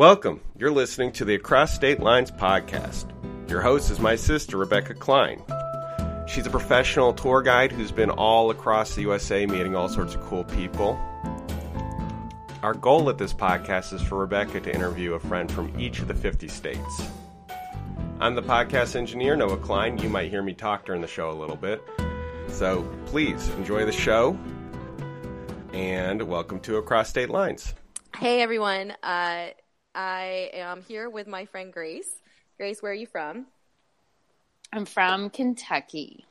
Welcome. You're listening to the Across State Lines podcast. Your host is my sister, Rebecca Klein. She's a professional tour guide who's been all across the USA meeting all sorts of cool people. Our goal at this podcast is for Rebecca to interview a friend from each of the 50 states. I'm the podcast engineer, Noah Klein. You might hear me talk during the show a little bit. So please enjoy the show and welcome to Across State Lines. Hey everyone, uh, I am here with my friend Grace. Grace, where are you from? I'm from Kentucky.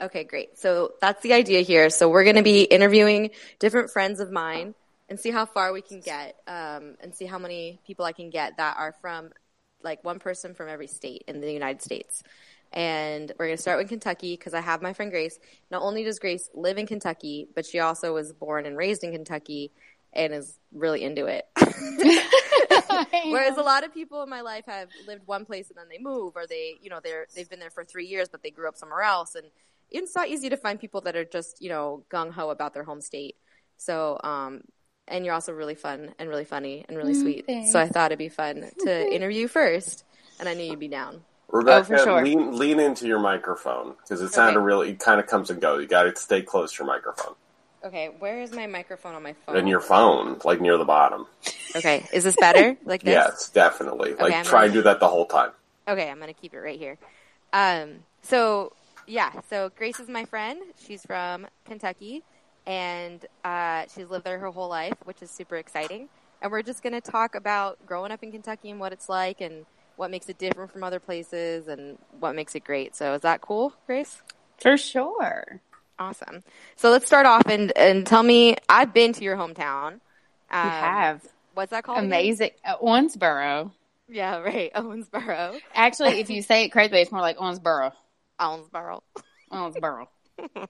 Okay, great. So that's the idea here. So we're going to be interviewing different friends of mine and see how far we can get um, and see how many people I can get that are from like one person from every state in the United States. And we're going to start with Kentucky because I have my friend Grace. Not only does Grace live in Kentucky, but she also was born and raised in Kentucky and is really into it. Whereas a lot of people in my life have lived one place and then they move, or they, you know, they're they've been there for three years, but they grew up somewhere else, and it's not easy to find people that are just, you know, gung ho about their home state. So, um, and you're also really fun and really funny and really sweet. thanks. So I thought it'd be fun to interview first, and I knew you'd be down. Rebecca, Oh, sure. lean lean into your microphone because it sounded Okay. really. It kind of comes and goes. You got to stay close to your microphone Okay, where is my microphone on my phone? In your phone, like near the bottom. Okay, is this better? Like this? Yes, definitely. Like I'm try gonna- and do that the whole time. Okay, I'm gonna keep it right here. Um, so yeah, so Grace is my friend. She's from Kentucky, and uh, she's lived there her whole life, which is super exciting. And we're just gonna talk about growing up in Kentucky and what it's like, and what makes it different from other places, and what makes it great. So is that cool, Grace? For sure. Awesome. So let's start off and and tell me. I've been to your hometown. Um, You have What's that called? amazing uh, Owensboro. Yeah, right. Owensboro. Actually, if you say it correctly, it's more like Owensboro. Owensboro. Owensboro.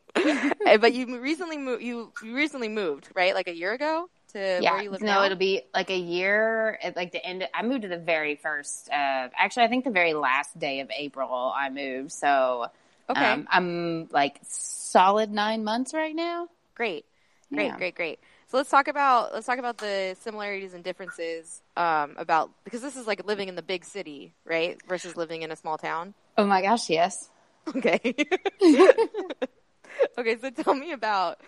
But you recently moved. You, you recently moved, right? Like a year ago to yeah. where you live now? no, now. it'll be like a year at like the end. Of, I moved to the very first. Uh, actually, I think the very last day of April I moved. So okay. um, I'm like solid nine months right now. great, great, yeah. great, great. So let's talk about let's talk about the similarities and differences um, about because this is like living in the big city, right, versus living in a small town. Oh my gosh, yes. Okay. okay. So tell me about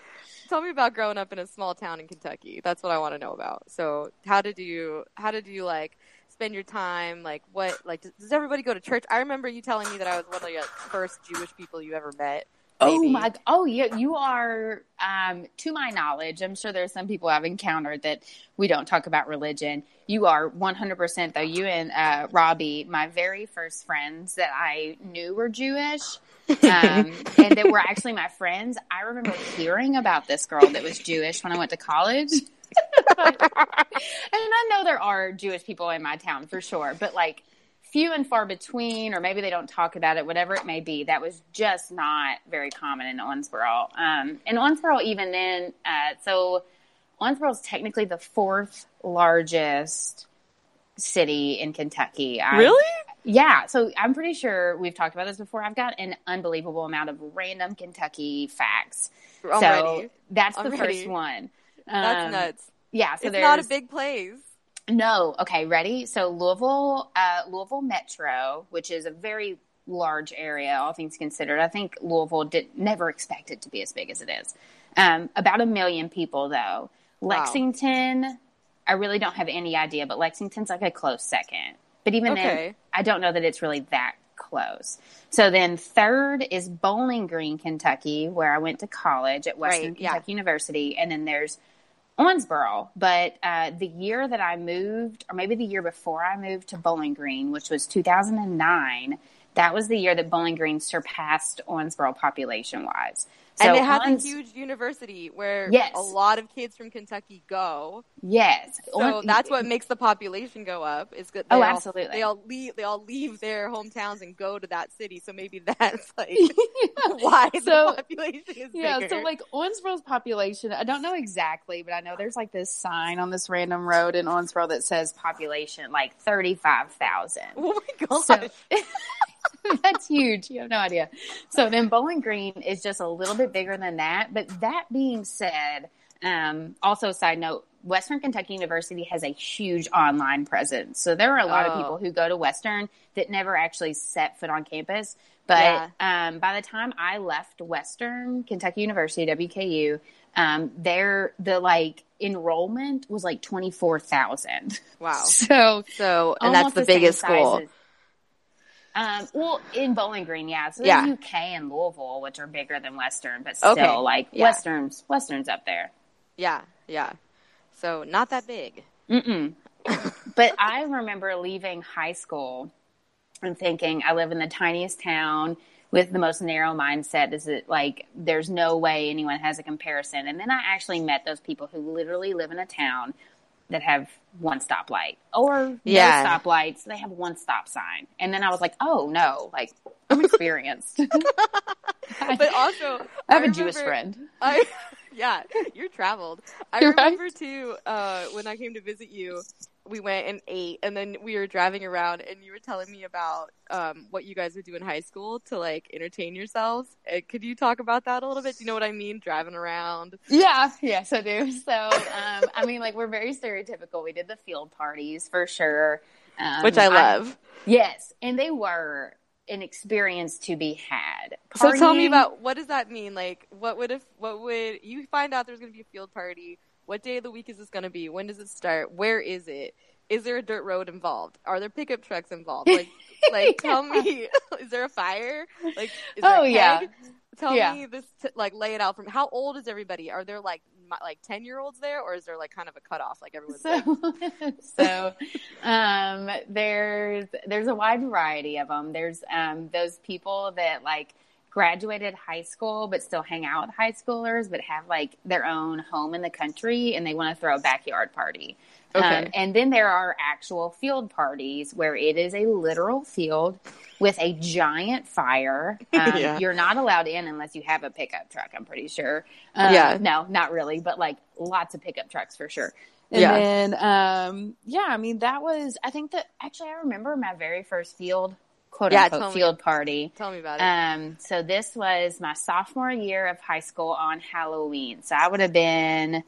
tell me about growing up in a small town in Kentucky. That's what I want to know about. So how did you how did you like spend your time? Like what like does, does everybody go to church? I remember you telling me that I was one of the first Jewish people you ever met. Oh maybe. my! Oh yeah, you are. Um, to my knowledge, I'm sure there's some people I've encountered that we don't talk about religion. You are 100 percent though. You and uh, Robbie, my very first friends that I knew were Jewish, um, and that were actually my friends. I remember hearing about this girl that was Jewish when I went to college. and I know there are Jewish people in my town for sure, but like few and far between, or maybe they don't talk about it, whatever it may be. That was just not very common in Owensboro. Um, and Owensboro, even then, uh, so Owensboro is technically the fourth largest city in Kentucky. I- Yeah. So I'm pretty sure we've talked about this before. I've got an unbelievable amount of random Kentucky facts. Already. So that's the Already. first one. That's Um, nuts. Yeah. So it's there's not a big place. no. Okay, ready? So Louisville, uh, Louisville Metro, which is a very large area, all things considered. I think Louisville did never expect it to be as big as it is. Um, about a million people, though. Wow. Lexington, I really don't have any idea, but Lexington's like a close second. But even then, I don't know that it's really that close. So then third is Bowling Green, Kentucky, where I went to college at Western Right, yeah. Kentucky University. And then there's Owensboro. But uh, the year that I moved, or maybe the year before I moved to Bowling Green, which was 2009, that was the year that Bowling Green surpassed Owensboro population wise. and it has Owens- a huge university where Yes. a lot of kids from Kentucky go. Yes. So Owen- that's what makes the population go up. Is good. Oh, all- absolutely. They all leave. They all leave their hometowns and go to that city. So maybe that's like why So- the population is Yeah, bigger. so like Owensboro's population, I don't know exactly, but I know there's like this sign on this random road in Owensboro that says population like 35,000. oh my gosh. So that's huge. You have no idea. So then Bowling Green is just a little bit bigger than that. But that being said, um, also side note, Western Kentucky University has a huge online presence. So there are a lot Oh. of people who go to Western that never actually set foot on campus. But Yeah. um, by the time I left Western Kentucky University, WKU, um, there the like enrollment was like twenty four thousand. Wow. So So, and that's almost the biggest school. as- um, well, in Bowling Green, yeah. So Yeah. UK and Louisville, which are bigger than Western, but still, Okay. like Yeah. Western's Western's up there. Yeah, yeah. So not that big. Mm-mm. but I remember leaving high school and thinking, I live in the tiniest town with the most narrow mindset. Is it like there's no way anyone has a comparison? And then I actually met those people who literally live in a town that have one stoplight or Yeah. no stoplights. They have one stop sign. And then I was like, oh no, like I'm experienced. But also, I have a a Jewish friend. I yeah, you're traveled. I You're right. remember too uh, when I came to visit you. We went and ate, and then we were driving around, and you were telling me about um, what you guys would do in high school to like entertain yourselves. Uh, could you talk about that a little bit? Do you know what I mean? Driving around. Yeah, yes, I do. So, um, I mean, like, we're very stereotypical. We did the field parties for sure. Um, Which I love. yes, and they were an experience to be had. So tell me about what does that mean? Like, what would if what would you find out there's going to be a field party? What day of the week is this going to be? When does it start? Where is it? Is there a dirt road involved? Are there pickup trucks involved? Like, like tell me, is there a fire? Like, is there Oh, yeah. Tell Yeah. me this. T- like, lay it out from. How old is everybody? Are there like like ten year olds there, or is there like kind of a cutoff? Like everyone's like, so, so um, there's there's a wide variety of them. There's um, those people that like graduated high school but still hang out with high schoolers, but have like their own home in the country and they want to throw a backyard party. Okay. Um, and then there are actual field parties where it is a literal field with a giant fire. Um, Yeah. You're not allowed in unless you have a pickup truck, I'm pretty sure. Um, Yeah. No, not really, but like lots of pickup trucks for sure. And Yeah. then, um, yeah, I mean, that was, I think that actually I remember my very first field, quote Yeah, unquote, tell me. field party. tell me about it. Um, so this was my sophomore year of high school on Halloween. So I would have been,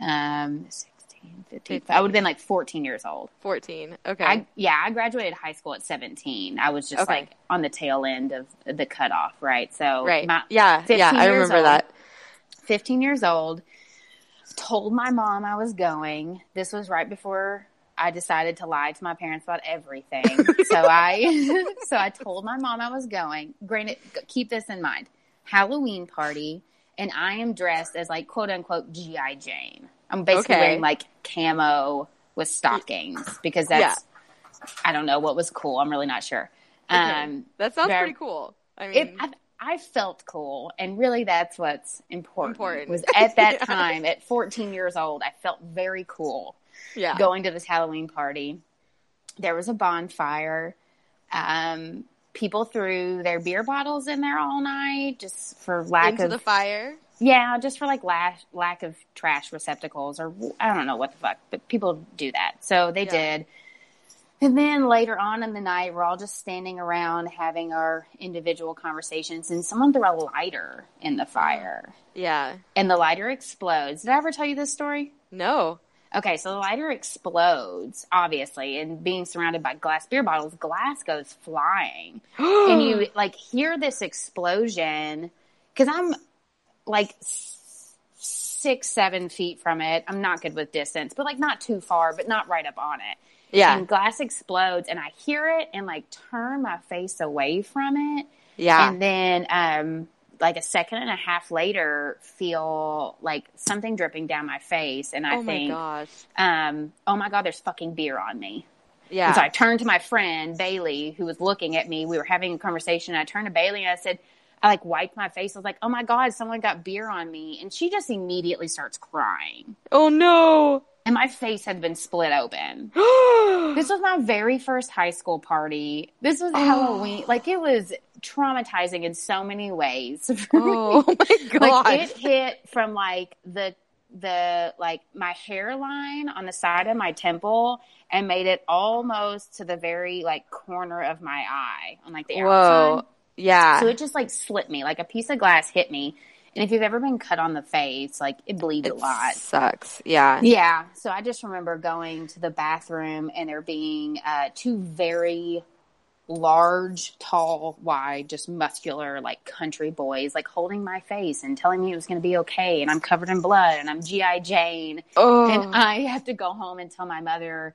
um, 16, 15, I would have been like 14 years old. Fourteen. Okay. I, yeah, I graduated high school at 17. I was just Okay. like on the tail end of the cutoff, right? So right. my- yeah. 15 Yeah. I remember old. that. 15 years old, told my mom I was going. This was right before I decided to lie to my parents about everything. so I, so I told my mom I was going. Granted, keep this in mind: Halloween party, and I am dressed as like quote unquote GI Jane. I'm basically Okay. wearing like camo with stockings because that's I don't know what was cool. I'm really not sure. Okay. Um, That sounds pretty cool. I mean, it, I, I felt cool, and really, that's what's important. Important. Was at that Yeah. time, at 14 years old, I felt very cool yeah. going to this Halloween party. There was a bonfire. Um, people threw their beer bottles in there all night, just for lack Into of the fire. yeah, just for like lack lack of trash receptacles or I don't know what the fuck, but people do that. So they Yeah. did. And then later on in the night, we're all just standing around having our individual conversations, and someone threw a lighter in the fire, Yeah. and the lighter explodes. Did I ever tell you this story? No. Okay, so the lighter explodes, obviously, and being surrounded by glass beer bottles, glass goes flying and you like hear this explosion because I'm like six, seven feet from it. I'm not good with distance, but like not too far, but not right up on it. Yeah. And glass explodes, and I hear it and like turn my face away from it. Yeah. And then, um, like a second and a half later, feel like something dripping down my face, and I oh my think, gosh. um, oh my god, there's fucking beer on me. Yeah. And so I turned to my friend Bailey, who was looking at me. We were having a conversation. I turned to Bailey and I said, I like wiped my face. I was like, "Oh my god, someone got beer on me!" And she just immediately starts crying. oh no. And my face had been split open. This was my very first high school party. This was Halloween. Like it was traumatizing in so many ways. for me. oh my god. Like it hit from like the the like my hairline on the side of my temple and made it almost to the very like corner of my eye on like the Whoa. outside. Yeah. So it just like slipped me like a piece of glass hit me And if you've ever been cut on the face, like it bleeds It a lot. sucks. Yeah. Yeah. So I just remember going to the bathroom and there being uh, two very large, tall, wide, just muscular, like country boys, like holding my face and telling me it was going to be okay. And I'm covered in blood and I'm G.I. Jane. Oh. And I have to go home and tell my mother,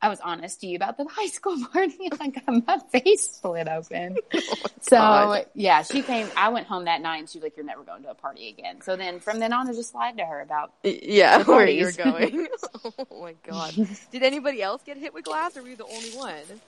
I was honest to you about the high school party. I got my face split open. Oh so God. yeah, she came. I went home that night and she was like, "You're never going to a party again." So then from then on, I just lied to her about. yeah, where you're going. oh my god. Did anybody else get hit with glass, or were you the only one?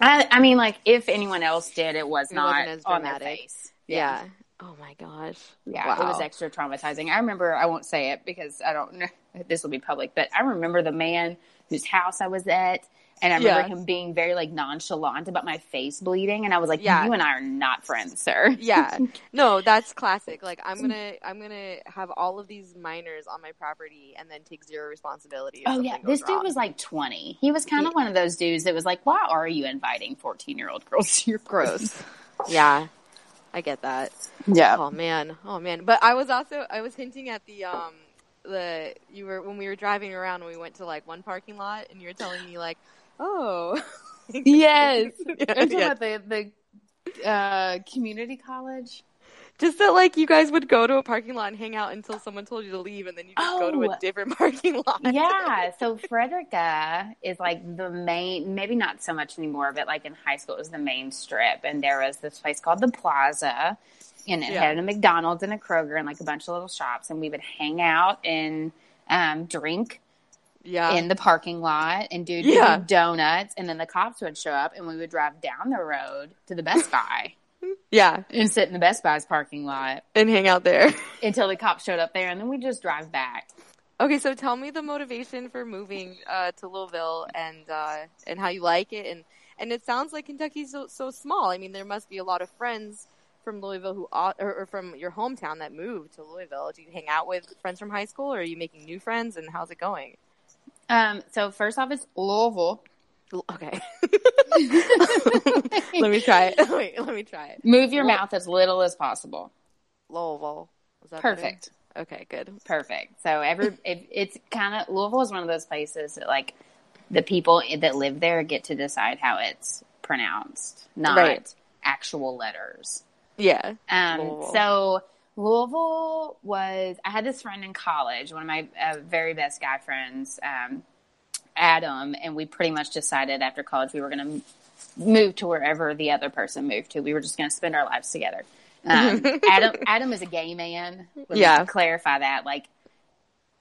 I, I mean, like if anyone else did, it was It not on their face. Yeah. Oh my gosh. Yeah, it was extra traumatizing. I remember, I won't say it because I don't know if this will be public, but I remember the man whose house I was at. And I remember Yeah. him being very like nonchalant about my face bleeding. And I was like, Yeah. you and I are not friends, sir. yeah no that's classic like i'm gonna i'm gonna have all of these minors on my property and then take zero responsibility Oh yeah, this dude wrong. was like 20. He was kind of one of those dudes that was like, "Why are you inviting 14-year-old girls to your gross yeah i get that Yeah. oh man oh man but i was also i was hinting at the um the you were when we were driving around and we went to like one parking lot and you were telling me like oh Yes. Yeah, I'm talking yeah. about the the uh, community college. just that like you guys would go to a parking lot and hang out until someone told you to leave and then you just go to Oh. a different parking lot yeah. So Frederica is like the main, maybe not so much anymore, but like in high school, it was the main strip. And there was this place called the Plaza. And it Yeah. had a McDonald's and a Kroger and like a bunch of little shops. And we would hang out and um, drink yeah in the parking lot and do Yeah. donuts. And then the cops would show up and we would drive down the road to the Best Buy yeah and sit in the Best Buy's parking lot and hang out there until the cops showed up there. And then we just drive back. Okay, so tell me the motivation for moving uh, to Louisville and uh, and how you like it, and and it sounds like Kentucky's so so small. I mean, there must be a lot of friends from Louisville who au- or, or from your hometown that moved to Louisville. Do you hang out with friends from high school, or are you making new friends? And how's it going? Um, so first off, it's Louisville. Okay, let me try it. Wait, let me try it. Move your mouth as little as possible. Louisville. Was that better? Perfect. Okay, good. Perfect. So every if it's kind of Louisville is one of those places that like the people that live there get to decide how it's pronounced, not Right. actual letters. Yeah. Um, Louisville. so Louisville was. I had this friend in college, one of my uh, very best guy friends, um, Adam, and we pretty much decided after college we were going to move to wherever the other person moved to. We were just going to spend our lives together. Um, Adam, Adam is a gay man. Let me Yeah. clarify that. Like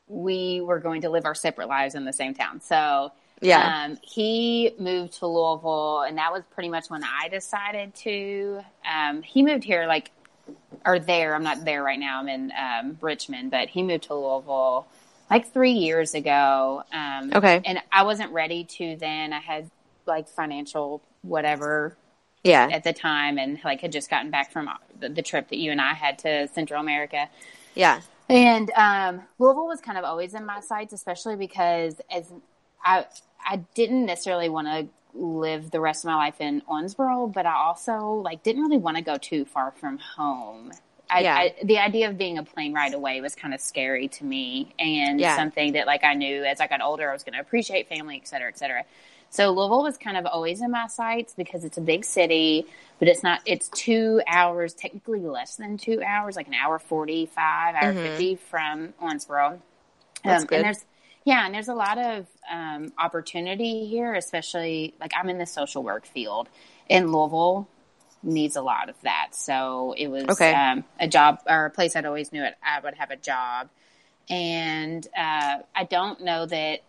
we were going to live our separate lives in the same town. So Yeah. um, he moved to Louisville, and that was pretty much when I decided to. Um, he moved here like, or there. I'm not there right now. I'm in um, Richmond, but he moved to Louisville like three years ago. Um, Okay. and I wasn't ready to then. I had like financial whatever Yeah. at the time, and like had just gotten back from the, the trip that you and I had to Central America. Yeah. And um, Louisville was kind of always in my sights, especially because as I I didn't necessarily want to live the rest of my life in Owensboro, but I also like didn't really want to go too far from home. I, Yeah. I, the idea of being a plane ride away was kind of scary to me, and Yeah. something that like I knew as I got older I was going to appreciate family, et cetera, et cetera. So Louisville was kind of always in my sights because it's a big city, but it's not. It's two hours, technically less than two hours, like an hour forty-five, hour Mhm. fifty from Owensboro. That's Um, good. And there's yeah, and there's a lot of um, opportunity here, especially like I'm in the social work field, and Louisville needs a lot of that. So it was Okay. um, a job or a place I'd always knew it. I would have a job, and uh, I don't know that.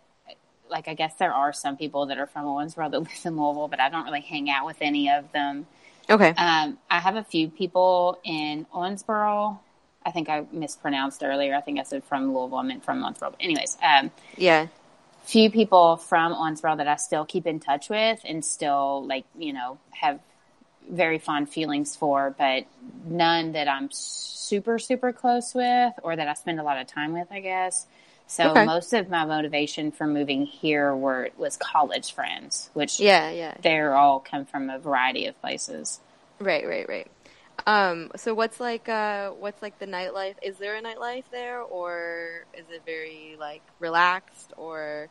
Like I guess there are some people that are from Owensboro that live in Louisville, but I don't really hang out with any of them. Okay. Um, I have a few people in Owensboro. I think I mispronounced earlier. I think I said from Louisville. I meant from Owensboro. But anyways, um, Yeah. few people from Owensboro that I still keep in touch with and still like you know have very fond feelings for, but none that I'm super super close with or that I spend a lot of time with. I guess. So Okay. most of my motivation for moving here were was college friends, which Yeah. Yeah. they're all come from a variety of places. Right, right, right. Um, so what's like uh what's like the nightlife? Is there a nightlife there or is it very like relaxed or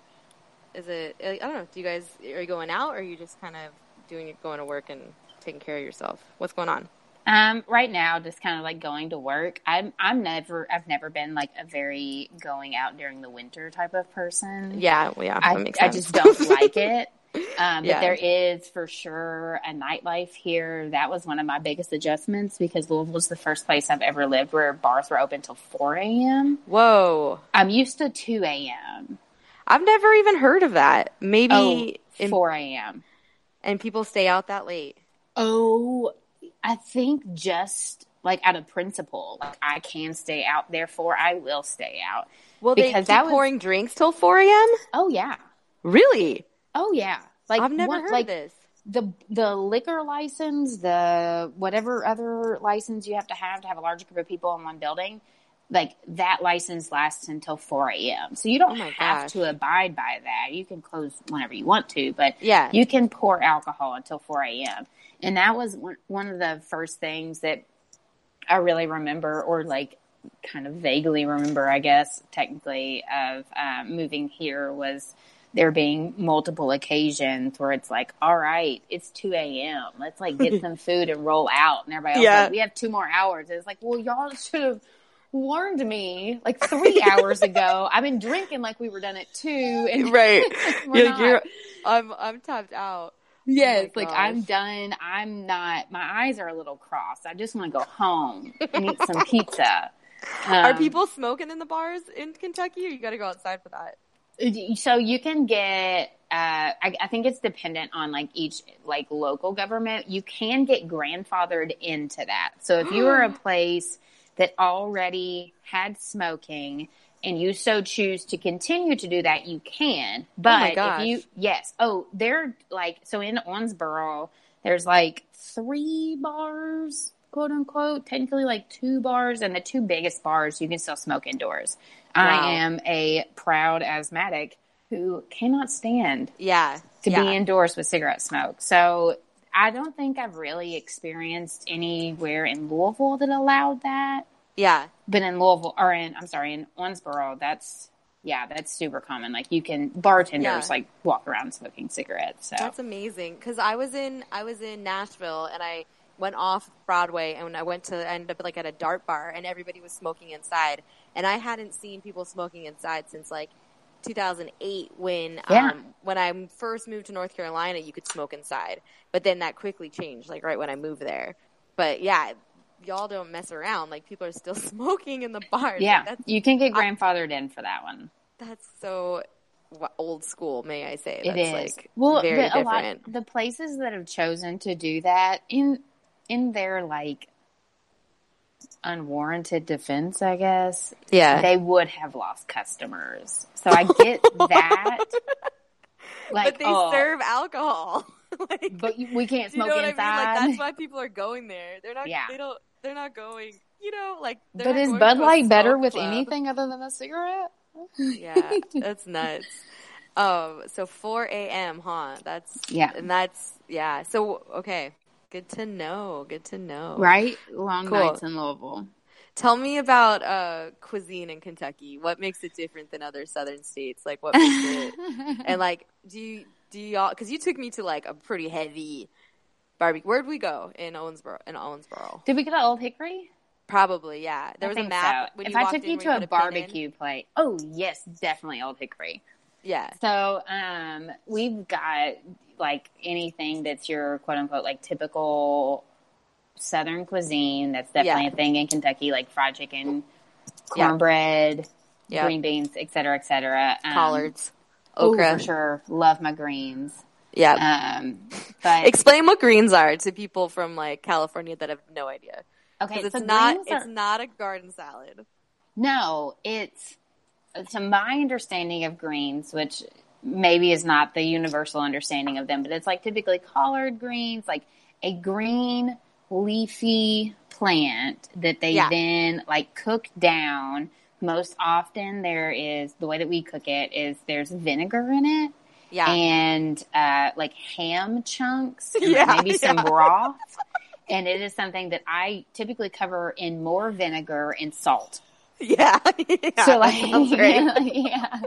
is it I don't know, do you guys are you going out or are you just kind of doing going to work and taking care of yourself? What's going on? Um, right now, just kind of like going to work. I'm I'm never I've never been like a very going out during the winter type of person. Yeah, yeah, I, I just don't like it. Um, Yeah. But there is for sure a nightlife here. That was one of my biggest adjustments because Louisville's the first place I've ever lived where bars were open till 4 a.m. Whoa. I'm used to 2 a.m. I've never even heard of that. Maybe Oh, in, 4 a.m. and people stay out that late. Oh, I think just like out of principle, like I can stay out, therefore I will stay out. Well, they Because keep that was- pouring drinks till 4 a.m. Oh yeah, Really? Oh yeah. Like I've never one- heard like, this. the the liquor license, the whatever other license you have to have to have a large group of people in one building, like that license lasts until four a.m. So you don't Oh have gosh. to abide by that. You can close whenever you want to, but Yeah. you can pour alcohol until four a.m. And that was one one of the first things that I really remember, or like kind of vaguely remember, I guess, technically, of um, moving here was there being multiple occasions where it's like, all right, it's 2 a.m. Let's like get some food and roll out. And everybody else Yeah. like, we have two more hours. It's like, well, y'all should have warned me like three hours ago. I've been drinking like we were done at two. And right. we're You're, not. you're, I'm I'm tapped out. Yes, my like I'm done. I'm not. My eyes are a little crossed. I just want to go home and eat some pizza. Are Um, people smoking in the bars in Kentucky, or you got to go outside for that? So you can get. Uh, I, I think it's dependent on like each like local government. You can get grandfathered into that. So if you were a place that already had smoking and you so choose to continue to do that, you can. But gosh. if you yes, oh, they're like so in Owensboro, there's like three bars, quote unquote, technically like two bars, and the two biggest bars you can still smoke indoors. Wow. I am a proud asthmatic who cannot stand Yeah. to yeah. be indoors with cigarette smoke. So I don't think I've really experienced anywhere in Louisville that allowed that. yeah. But in Louisville, or in, I'm sorry, in Owensboro, that's, yeah, that's super common. Like you can, bartenders Yeah. like walk around smoking cigarettes. So That's amazing. Because I was in I was in Nashville and I went off Broadway and I went to I ended up like at a dart bar and everybody was smoking inside and I hadn't seen people smoking inside since like 2008 when Yeah. um, when I first moved to North Carolina you could smoke inside. But then that quickly changed like right when I moved there. But yeah y'all don't mess around. Like people are still smoking in the bars yeah, Like, you can get grandfathered in for that one. that's so old school may I say. It that's is. like well, very the, a lot different. the places that have chosen to do that in in their like unwarranted defense, I guess. yeah they would have lost customers. So I get that. Like, but they oh, serve alcohol. like, but we can't do you smoke know inside. I mean? Like that's why people are going there. They're not. Yeah. They don't. They're not going. You know, like. but is Bud Light better with club. anything other than a cigarette? Yeah, that's nuts. Um. So 4 a.m. Huh? That's Yeah. and that's yeah. So okay, good to know. Good to know. Right? Long Cool. nights in Louisville. Tell me about uh cuisine in Kentucky. What makes it different than other southern states? Like what makes it and like do you do y'all because you took me to like a pretty heavy barbecue where'd we go in owensboro in owensboro Did we go to Old Hickory? probably yeah there I was a map so. when if you I took in you to a put pin in. barbecue plate, oh yes, definitely Old Hickory. Yeah So um, we've got like anything that's your quote unquote like typical Southern cuisine. That's definitely Yeah. a thing in Kentucky, like fried chicken, cornbread, Yeah. green beans, et cetera, et cetera. Um, collards okra for sure. Love my greens. yeah Um, but explain what greens are to people from like california that have no idea okay, because it's so not greens it's not a garden salad No, it's to my understanding of greens, which maybe is not the universal understanding of them, but it's like typically collard greens, like a green leafy plant that they Yeah. then like cook down. Most often there is the way that we cook it is there's vinegar in it yeah and uh, like ham chunks Yeah, maybe some broth. and it is something that I typically cover in more vinegar and salt. Yeah. yeah so like, yeah,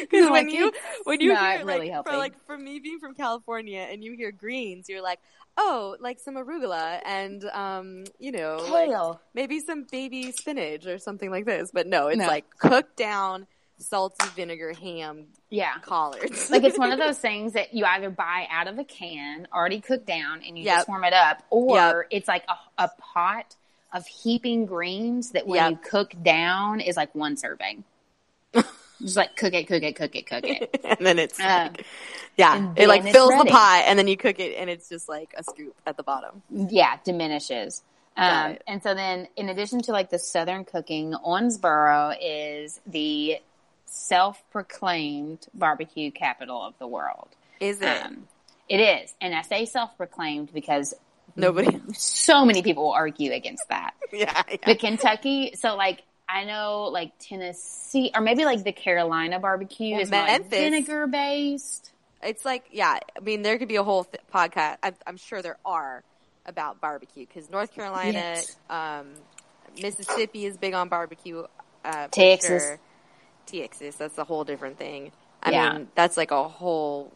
Because when you when you hear really like for like for me being from California and you hear greens, you're like, oh, like some arugula and um, you know, like kale. maybe some baby spinach or something like this. But no, it's No. like cooked down salty vinegar ham Yeah. collards. Like it's one of those things that you either buy out of a can, already cooked down, and you Yep. just warm it up, or Yep. it's like a, a pot of heaping greens that when Yep. you cook down is like one serving. just like cook it, cook it, cook it, cook it. and then it's Um, like, yeah, it like fills ready. the pot, and then you cook it, and it's just like a scoop at the bottom. yeah, diminishes. Um, and so then, in addition to like the southern cooking, Owensboro is the self-proclaimed barbecue capital of the world. Is it? Um, it is, and I say self-proclaimed because Nobody. so many people will argue against that. yeah, yeah. But Kentucky, so like I know like Tennessee or maybe like the Carolina barbecue Well, is more like vinegar based. It's like, yeah, I mean, there could be a whole th- podcast. I'm, I'm sure there are about barbecue because North Carolina, Yes. um, Mississippi is big on barbecue. Uh, Texas. sure. Texas, that's a whole different thing. I Yeah. mean, that's like a whole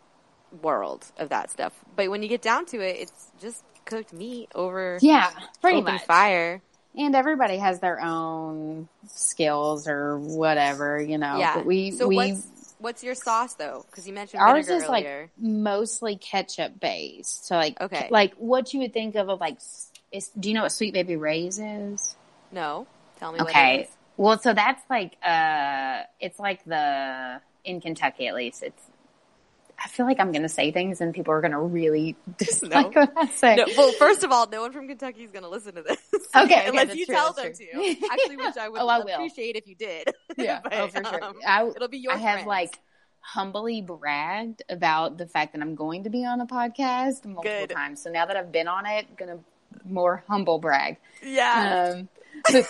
world of that stuff. But when you get down to it, it's just cooked meat over Yeah, pretty much. fire. And everybody has their own skills or whatever, you know. yeah. But we so we what's what's your sauce though? Because you mentioned ours is like mostly ketchup based. So like Okay. like what you would think of of like is do you know what Sweet Baby Ray's is? no, tell me what it Okay. is. Well, so that's like uh it's like the in Kentucky at least. It's I feel like I'm going to say things and people are going to really dislike No. what I say. No, well, first of all, no one from Kentucky is going to listen to this. Okay, okay, unless you true, tell them that's to. true. Actually, which I would Oh, I will. appreciate if you did. Yeah, But, oh for sure. um, I, it'll be your I have like humbly bragged about the fact that I'm going to be on a podcast multiple Good. times. So now that I've been on it, gonna more humble brag. yeah, Um, so,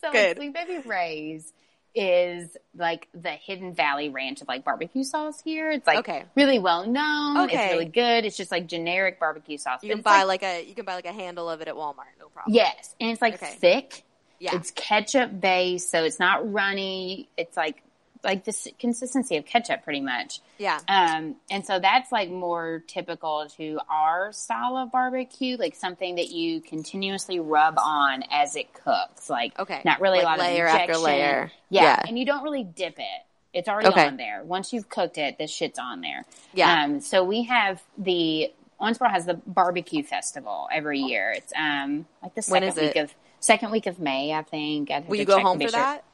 so Good. Sweet Baby Ray's is like the Hidden Valley Ranch of like barbecue sauce here. It's like Okay. really well known. Okay. It's really good. It's just like generic barbecue sauce. you can buy like, like, a you can buy like a handle of it at Walmart, no problem. yes, and it's like Okay. thick. yeah, It's ketchup based, so it's not runny. It's like like the consistency of ketchup, pretty much. yeah. Um, and so that's like more typical to our style of barbecue, like something that you continuously rub on as it cooks. Like, Okay. not really Like a lot layer of after layer. Yeah, Yeah. and you don't really dip it. It's already Okay. on there. Once you've cooked it, the shit's on there. Yeah. Um, so we have the Owensboro has the barbecue festival every year. It's um like the second week of second week of May, I think. I'd Will you go home for sure. that?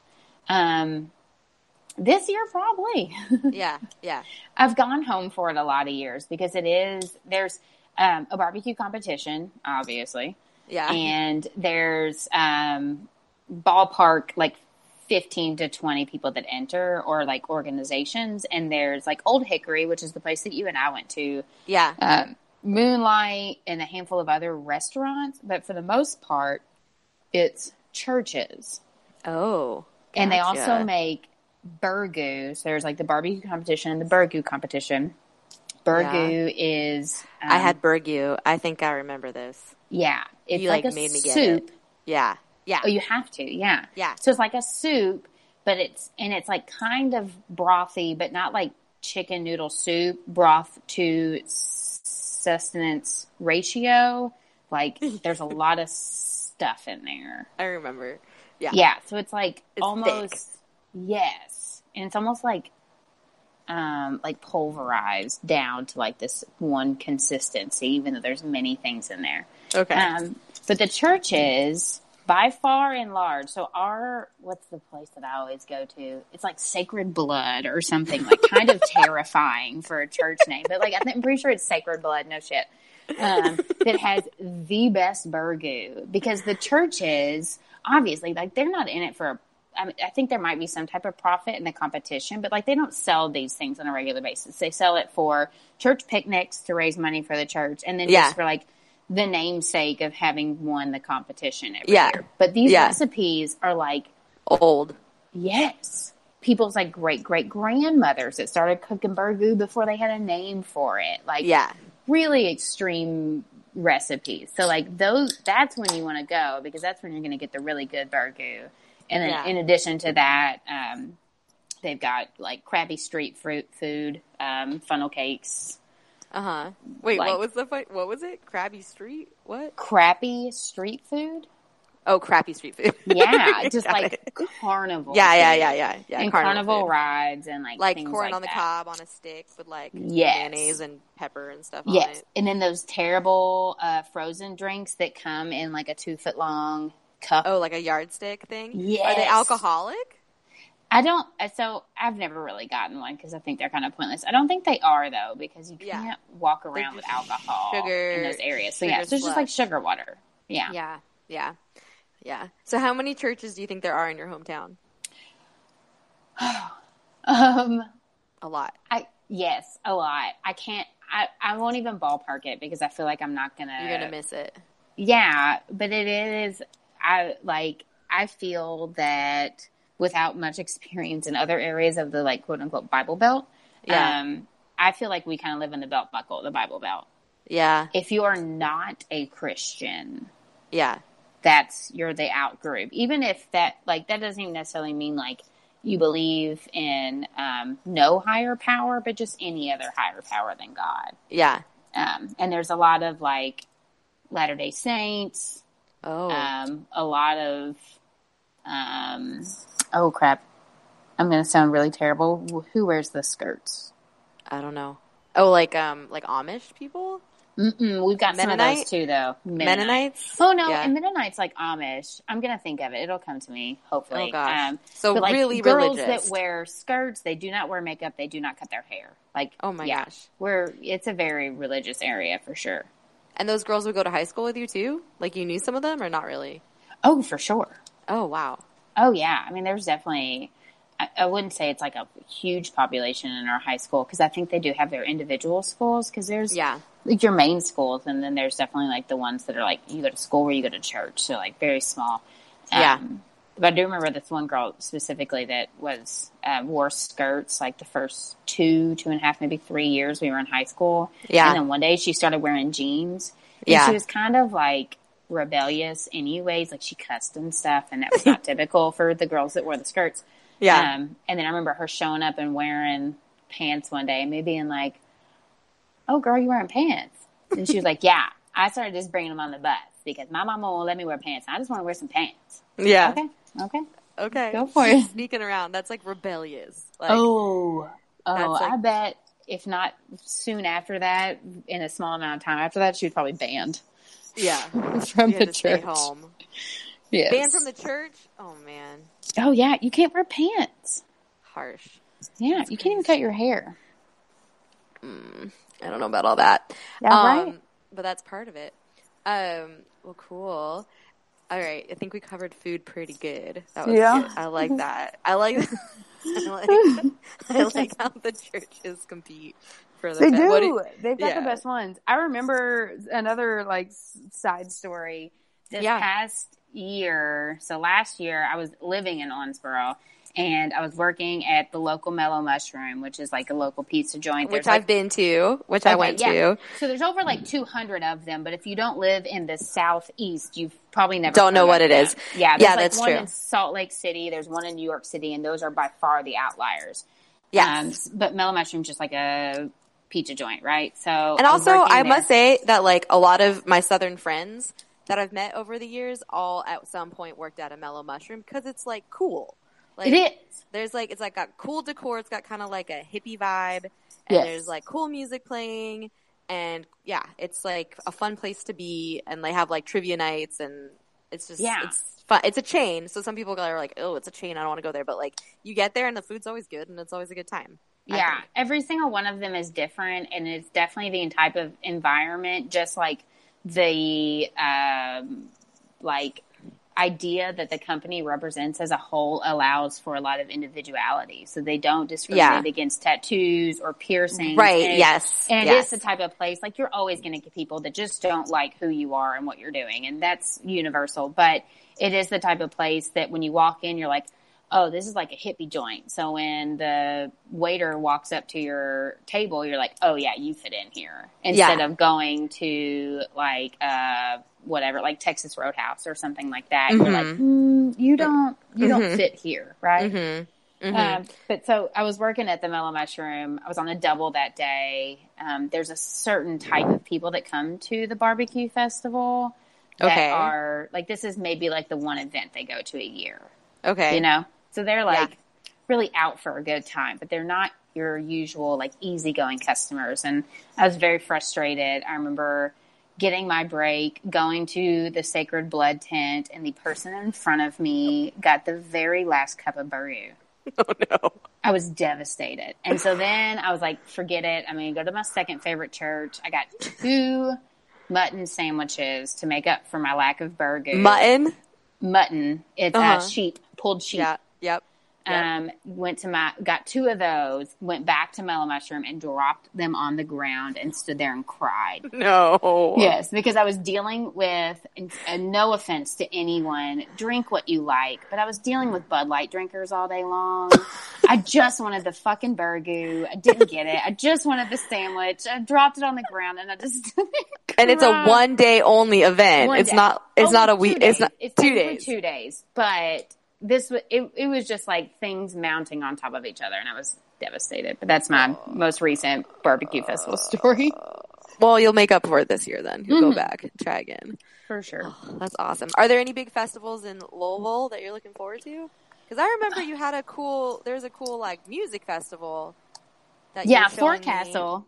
Um, this year probably. yeah, yeah. I've gone home for it a lot of years because it is there's um, a barbecue competition, obviously, Yeah. and there's um, ballpark like fifteen to twenty people that enter or like organizations, and there's like Old Hickory, which is the place that you and I went to, yeah. um, Moonlite, and a handful of other restaurants, but for the most part, it's churches oh. and they also make burgoo. So there's like the barbecue competition and the burgoo competition. Burgoo is I um, had burgoo. I think I remember this. yeah. It's You, like, like, a made me get soup. it. Yeah. Yeah. Oh, you have to, yeah, Yeah. So it's like a soup, but it's and it's like kind of brothy, but not like chicken noodle soup broth to sustenance ratio. Like there's a lot of stuff in there. I remember. Yeah. Yeah, so it's like It's almost yes, and it's almost like um like pulverized down to like this one consistency, even though there's many things in there. Okay. Um, but the churches, by far and large, so our what's the place that I always go to? It's like Sacred Blood or something like kind of terrifying for a church name, but like I think, I'm pretty sure it's Sacred Blood. No shit. Um, that has the best burgoo because the churches obviously like they're not in it for. I, mean, I think there might be some type of profit in the competition, but like they don't sell these things on a regular basis. They sell it for church picnics to raise money for the church, and then Yeah. just for like the namesake of having won the competition every Yeah. year. But these Yeah. recipes are like, Old. yes, people's like great great grandmothers that started cooking burgoo before they had a name for it. Like, Yeah. really extreme recipes. So like those, that's when you want to go because that's when you're going to get the really good burgoo. And then Yeah. in addition to that, um, they've got like crappy street fruit food, um, funnel cakes, Uh huh. Wait, Like- what was the? What was it? Krabby Street? What? crappy street food. Oh, crappy street food. Yeah, just like it. carnival. Yeah, yeah, yeah, yeah, yeah. and carnival, food. rides and like like corn like on the that. cob on a stick with like Yes. mayonnaise and pepper and stuff on Yes, and then those terrible uh, frozen drinks that come in like a two foot long cup. Oh, like a yardstick thing. Are they alcoholic? I don't. uh, So I've never really gotten one because I think they're kind of pointless. I don't think they are though because you can't walk around with alcohol sugar- in those areas. So yeah, so it's just like sugar water. Yeah. Yeah, yeah, yeah. So, how many churches do you think there are in your hometown? Um. A lot. I yes, a lot. I can't. I I won't even ballpark it because I feel like I'm not gonna. You're gonna miss it. Yeah, but it is. I like. I feel that without much experience in other areas of the like quote unquote Bible Belt, Yeah. um, I feel like we kind of live in the belt buckle, the Bible Belt. Yeah, If you are not a Christian, yeah, that's you're the out group. Even if that like that doesn't even necessarily mean like you believe in um, no higher power, but just any other higher power than God. yeah. Um, and there's a lot of like Latter Day Saints, Oh, um, a lot of um, oh crap, I'm gonna sound really terrible. Who wears the skirts? I don't know. Oh, like um, like Amish people, Mm-mm, we've got some of those too, though. Mennonites. Oh no, Yeah. and Mennonites like Amish. I'm gonna think of it. It'll come to me hopefully. Oh gosh. Um, so but, like, really girls religious. that wear skirts, they do not wear makeup. They do not cut their hair. Like Oh my yeah, gosh. we're it's a very religious area for sure. And those girls would go to high school with you too. Like you knew some of them, or not really? Oh, for sure. Oh wow. Oh yeah, I mean, there's definitely. I, I wouldn't say it's like a huge population in our high school because I think they do have their individual schools because there's Yeah. like your main schools and then there's definitely like the ones that are like you go to school where you go to church, so like very small. Yeah. Um, But I do remember this one girl specifically that was uh, wore skirts like the first two, two and a half, maybe three years we were in high school. Yeah. And then one day she started wearing jeans. And Yeah. she was kind of like rebellious anyways. Like she cussed and stuff and that was not typical for the girls that wore the skirts. Yeah. Um, and then I remember her showing up and wearing pants one day and me being like, Oh girl, you wearing pants? And she was like, Yeah. I started just bringing them on the bus because my mama won't let me wear pants. I just want to wear some pants. yeah. Okay. Okay. Okay. Go for She's it. Sneaking around. That's like rebellious. Like, oh, oh, like- I bet if not soon after that, in a small amount of time after that, she was probably banned yeah. from the church. home. Yes. Banned from the church. Oh man, Oh yeah, you can't wear pants. harsh. Yeah, you can't even cut your hair. I don't know about all that. Yeah, um, right. But that's part of it. Um, well, cool. All right, I think we covered food pretty good. That was Yeah. good. I like that. I like. I like. I like how the churches compete for the. They be- do. what do- They've got yeah. the best ones. I remember another like side story. This Yeah. past year, so last year, I was living in Owensboro, and I was working at the local Mellow Mushroom, which is like a local pizza joint. which There's, like, I've been to, which I went yeah. to. So there's over like 200 of them, but if you don't live in the southeast, you've probably never Don't know what it them. is. Yeah, there's Yeah, like that's one true. in Salt Lake City. There's one in New York City, and those are by far the outliers. Yes. Um, but Mellow Mushroom's just like a pizza joint, right? So And also, I there. must say that like a lot of my southern friends that I've met over the years, all at some point worked at a Mellow Mushroom because it's like cool. Like it is. there's like it's like got cool decor. It's got kind of like a hippie vibe, and Yes. there's like cool music playing, and yeah, it's like a fun place to be. And they have like trivia nights, and it's just Yeah. it's fun. It's a chain, so some people are like, oh, it's a chain. I don't want to go there, but like you get there, and the food's always good, and it's always a good time. Yeah, every single one of them is different, and it's definitely the type of environment, just like the um, like idea that the company represents as a whole allows for a lot of individuality. So they don't discriminate Yeah. against tattoos or piercings, Right, And- yes, and yes. it is the type of place like you're always going to get people that just don't like who you are and what you're doing, and that's universal. But it is the type of place that when you walk in, you're like. Oh, this is like a hippie joint. So when the waiter walks up to your table, you're like, oh yeah, you fit in here. Instead Yeah. of going to like uh whatever, like Texas Roadhouse or something like that. You're like, mm, you don't you don't fit here, right? Mhm. Um, but so I was working at the Mellow Mushroom. I was on a double that day. Um, there's a certain type of people that come to the barbecue festival that Okay. are like this is maybe like the one event they go to a year. Okay. You know, so they're like really out for a good time, but they're not your usual like easygoing customers. And I was very frustrated. I remember getting my break, going to the Sacred Blood tent, and the person in front of me got the very last cup of burgoo. Oh no. I was devastated. And so then I was like, forget it. I'm going to go to my second favorite church. I got two mutton sandwiches to make up for my lack of burger. Mutton. Mutton. It's Uh-huh. uh, sheep, pulled sheep. Yeah. Yep. Yep. Um, went to my, got two of those, went back to Mellow Mushroom and dropped them on the ground and stood there and cried. No. Yes, because I was dealing with, and no offense to anyone, drink what you like, but I was dealing with Bud Light drinkers all day long. I just wanted the fucking burgoo. I didn't get it. I just wanted the sandwich. I dropped it on the ground and I just. And it's a one day only event. One it's day. not. It's Oh, not a week. It's not It's two days. Two days, but this was it. It was just like things mounting on top of each other, and I was devastated. But that's my most recent barbecue festival story Well, you'll make up for it this year. Then you'll Mm-hmm. go back try again. for sure. That's awesome. Are there any big festivals in Louisville that you're looking forward to? Because I remember you had a cool. There's a cool like music festival. That Yeah, were showing me. Forecastle.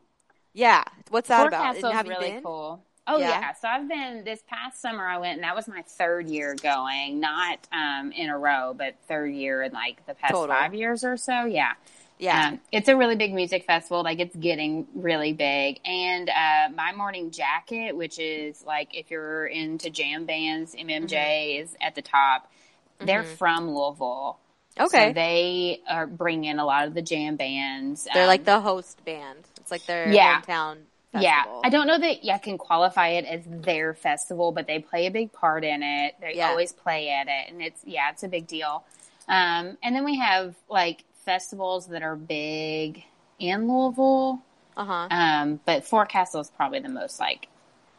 Yeah, what's that about? Forecastle's Have you really been? cool. Oh Yeah. yeah. so I've been this past summer. I went, and that was my third year going, not um, in a row, but third year in like the past Total. five years or so. Yeah, Yeah. Um, it's a really big music festival. Like it's getting really big. And uh, my morning jacket, which is like if you're into jam bands, MMJ Mm-hmm. is at the top. They're from Louisville. okay. So they are bringing in a lot of the jam bands. They're Um, like the host band. It's like their Yeah. hometown. Yeah, I don't know that I can qualify it as their festival, but they play a big part in it. They Yeah. always play at it, and it's yeah, it's a big deal. Um, and then we have like festivals that are big in Louisville, Uh huh. um, but Forecastle is probably the most like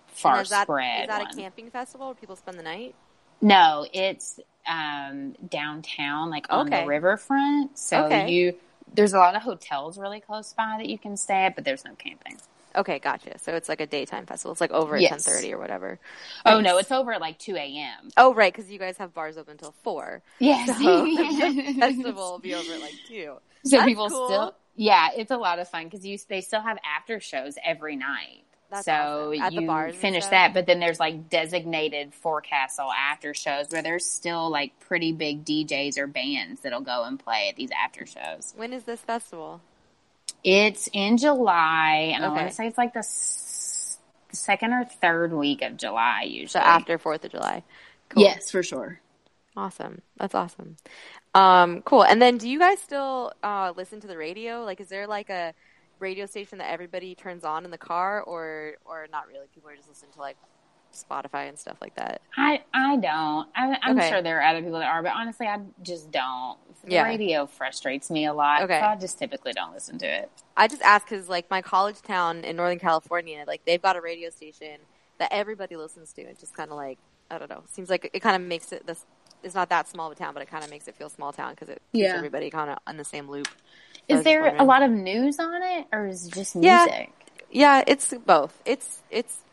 far is that, spread. is that one. a camping festival where people spend the night? No, it's um, downtown, like on the riverfront. So Okay. you there's a lot of hotels really close by that you can stay at, but there's no camping. Okay, gotcha. So it's like a daytime festival. It's like over at Yes. ten thirty or whatever. Oh no, it's over at like two a.m. Oh, right, because you guys have bars open until four. Yes. So the festival will be over at like two. So That's people cool. still, yeah, it's a lot of fun because you they still have after shows every night. That's so awesome. At the you finish that, but then there's like designated forecastle after shows where there's still like pretty big DJs or bands that'll go and play at these after shows. When is this festival? It's in July, and I Okay. want to say it's like the s- second or third week of July usually. So after Fourth of July. Cool. yes, for sure. Awesome. That's awesome. Um, cool. And then do you guys still uh, listen to the radio? Like, is there like a radio station that everybody turns on in the car, or or not really? People are just listening to like Spotify and stuff like that. I I don't. I, I'm Okay. sure there are other people that are, but honestly, I just don't. The Yeah. radio frustrates me a lot, Okay. so I just typically don't listen to it. I just ask because like my college town in Northern California, like they've got a radio station that everybody listens to. It just kind of like I don't know. Seems like it kind of makes it this. It's not that small of a town, but it kind of makes it feel small town because it keeps Yeah. everybody kind of on the same loop. Is there a lot of news on it, or is it just Yeah. music? Yeah, it's both. It's it's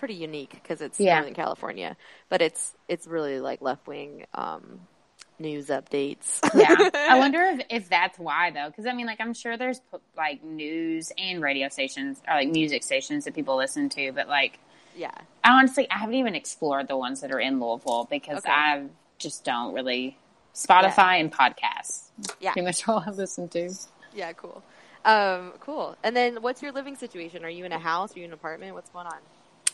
pretty unique because it's Yeah. Northern California, but it's it's really like left wing um, news updates. Yeah, I wonder if, if that's why though, because I mean, like I'm sure there's like news and radio stations or like music stations that people listen to, but like yeah, I honestly I haven't even explored the ones that are in Louisville because Okay. I just don't really Spotify and podcasts. yeah, Pretty much all I listen to. yeah. Cool, um, cool. And then, what's your living situation? Are you in a house? Are you in an apartment? What's going on?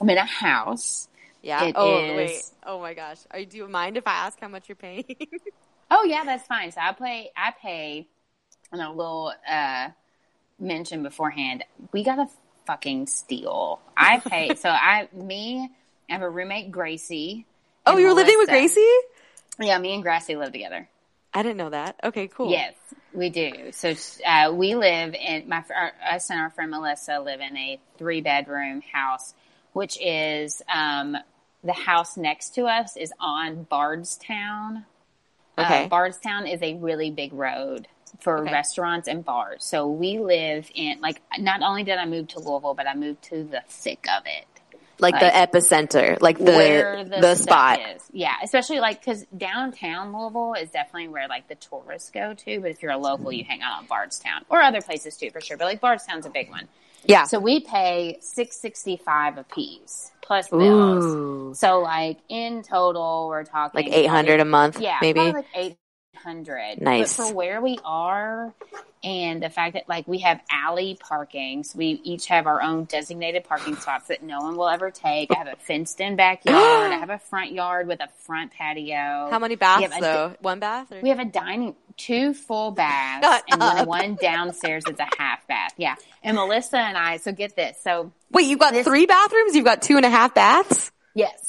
I'm in a house. Yeah. It oh is- wait. Oh my gosh. Are, do you mind if I ask how much you're paying? Oh yeah, that's fine. So I play. I pay. And a little uh, mention beforehand. We got a fucking steal. I pay. so I, me, I have a roommate, Gracie. oh, you're living with Gracie? Yeah, me and Gracie live together. I didn't know that. Okay, cool. Yes, we do. So uh, we live in my our, us and our friend Melissa live in a three bedroom house, which is um, the house next to us is on Bardstown. Okay. Uh, Bardstown is a really big road for Okay. restaurants and bars. So we live in like not only did I move to Louisville, but I moved to the thick of it. Like, the epicenter, like the where the, the, spot. is. Yeah, especially like because downtown Louisville is definitely where like the tourists go to. But if you're a local, you hang out on Bardstown or other places too, for sure. But like Bardstown's a big one. Yeah. So we pay six sixty five a piece plus bills. Ooh. So like in total, we're talking Like eight hundred a month, yeah, maybe. like eight hundred. Nice. But for where we are, and the fact that like we have alley parking, so we each have our own designated parking spots that no one will ever take. I have a fenced in backyard. I have a front yard with a front patio. How many baths We have a- though? One bath? Or? We have a dining, two full baths, Shut and then one downstairs is a half bath. Yeah. And Melissa and I, so get this. So, Wait, you've got This- three bathrooms? You've got two and a half baths? yes.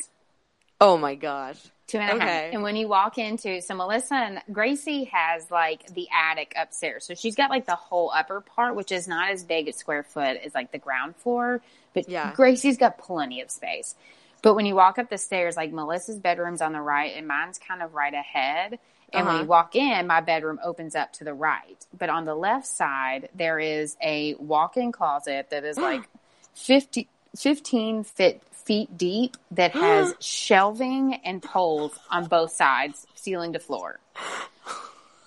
Oh my gosh. Two and a half. Okay. And when you walk into, so Melissa and Gracie has like the attic upstairs. So she's got like the whole upper part, which is not as big at square foot as like the ground floor. But Yeah. Gracie's got plenty of space. But when you walk up the stairs, like Melissa's bedroom's on the right and mine's kind of right ahead. And when Uh-huh. you walk in, my bedroom opens up to the right. But on the left side, there is a walk in closet that is like 50, 15 feet, feet deep that has shelving and poles on both sides, ceiling to floor.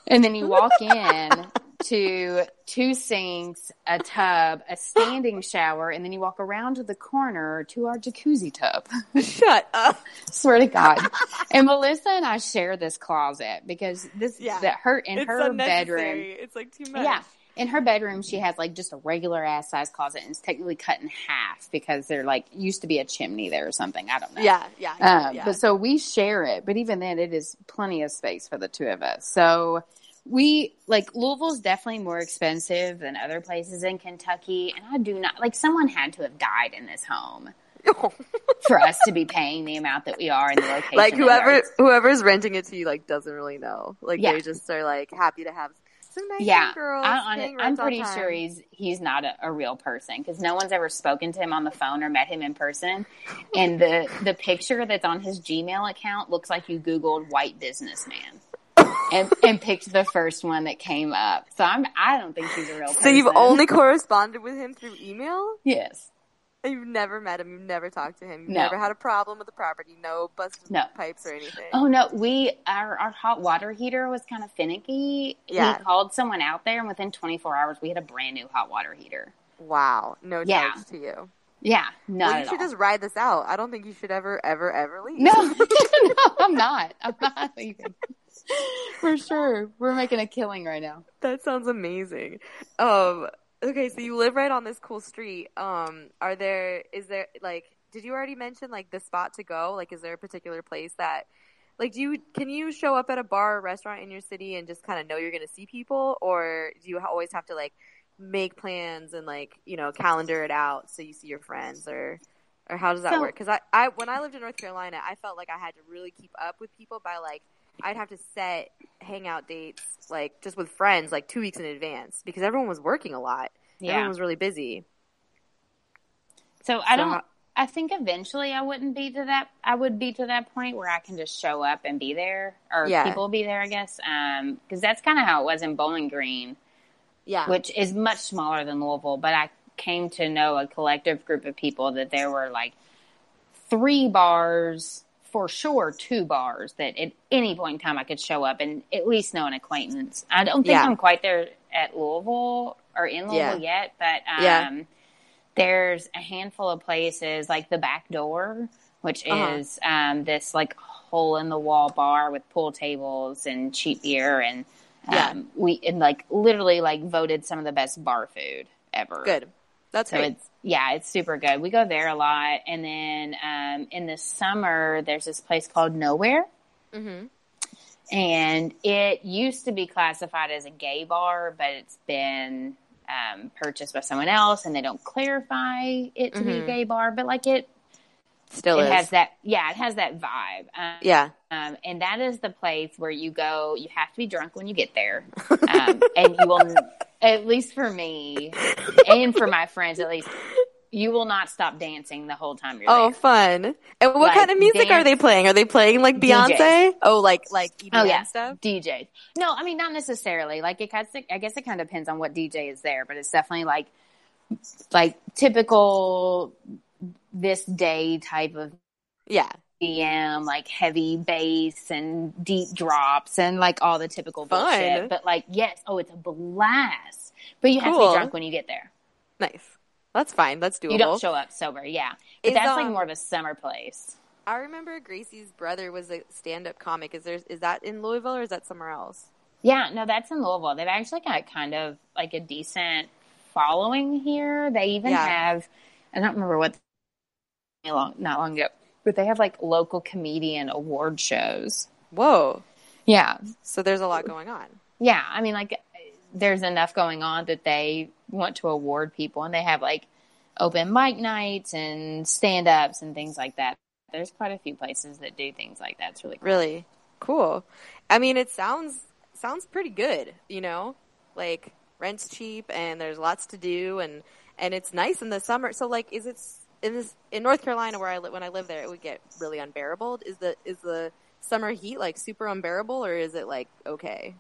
And then you walk in to two sinks, a tub, a standing shower, and then you walk around to the corner to our jacuzzi tub. Shut up. Swear to God. and Melissa and I share this closet because this Yeah. that her in her bedroom. It's like too much. Yeah. In her bedroom, she has like just a regular ass size closet and it's technically cut in half because there like used to be a chimney there or something. I don't know. Yeah, yeah. yeah, Um, yeah. But so we share it, but even then, it is plenty of space for the two of us. So we like Louisville's definitely more expensive than other places in Kentucky, and I do not like someone had to have died in this home for us to be paying the amount that we are in the location. like whoever whoever's renting it to you like doesn't really know. Like Yeah. they just are like happy to have Yeah, girls. I, on paying I'm rent on pretty time. sure he's he's not a, a real person because no one's ever spoken to him on the phone or met him in person. And the the picture that's on his Gmail account looks like you Googled white businessman. And, and picked the first one that came up. So I'm I don't think he's a real person. So you've only corresponded with him through email? yes. You've never met him. You've never talked to him. You've No. never had a problem with the property. No busted No. pipes or anything. Oh no, we our our hot water heater was kind of finicky. Yeah. We called someone out there, and within 24 hours, we had a brand new hot water heater. Wow. No Yeah. charge to you. Yeah, not well, you should all. just ride this out. I don't think you should ever, ever, ever leave. No, no, I'm not. I'm not leaving. For sure. We're making a killing right now. That sounds amazing. Um, okay, so you live right on this cool street. Um, are there, is there, like, did you already mention, like, the spot to go? Like, is there a particular place that, like, do you, can you show up at a bar or restaurant in your city and just kind of know you're going to see people? Or do you always have to, like, make plans and, like, you know, calendar it out so you see your friends or, or how does that So- work? Because I, I, when I lived in North Carolina, I felt like I had to really keep up with people by, like, I'd have to set hangout dates like just with friends like two weeks in advance because everyone was working a lot. Yeah. Everyone was really busy. So I So don't. how- I think eventually I wouldn't be to that. I would be to that point where I can just show up and be there, or Yeah. people be there. I guess um, because that's kind of how it was in Bowling Green, Yeah. which is much smaller than Louisville. But I came to know a collective group of people that there were like three bars for sure, two bars that at any point in time I could show up and at least know an acquaintance. I don't think Yeah. I'm quite there at Louisville or in Louisville yet, but um, Yeah. there's a handful of places like the back door, which Uh-huh. is um, this like hole in the wall bar with pool tables and cheap beer and um, Yeah. we and like literally like voted some of the best bar food ever. Good. That's So great. it's yeah, it's super good. We go there a lot, and then um, in the summer there's this place called Nowhere, hmm and it used to be classified as a gay bar, but it's been um, purchased by someone else, and they don't clarify it to be a Mhm. gay bar. But like it, Still it is. has that yeah, it has that vibe. Um, yeah. um, and that is the place where you go. You have to be drunk when you get there, um, and you will. At least for me, and for my friends, at least you will not stop dancing the whole time you're Oh, there. fun. And what Like, kind of music are they playing? Are they playing like DJs. Beyonce? Oh, like like EDM Oh yeah, stuff. DJs. No, I mean not necessarily. Like it kind of, I guess it kind of depends on what DJ is there, but it's definitely like like typical this day type of Yeah. EDM, like heavy bass and deep drops and like all the typical Fun. bullshit. But like, yes, oh, it's a blast. But you have to be drunk when you get there. Nice. That's fine. That's doable. You don't show up sober, yeah. But Is, that's like um, more of a summer place. I remember Gracie's brother was a stand-up comic. Is there is that in Louisville or is that somewhere else? Yeah, no, that's in Louisville. They've actually got kind of like a decent following here. They even Yeah. have, I don't remember what, long, not long ago, but they have like local comedian award shows. Whoa. Yeah, So there's a lot going on. yeah. I mean, like, there's enough going on that they want to award people, and they have like open mic nights and stand ups and things like that. There's quite a few places that do things like that. It's really cool. Really cool. I mean, it sounds sounds pretty good. You know, like rent's cheap and there's lots to do and and it's nice in the summer. So like, is it in this in North Carolina where I li- when I live there, it would get really unbearable. Is the is the summer heat like super unbearable or is it like okay?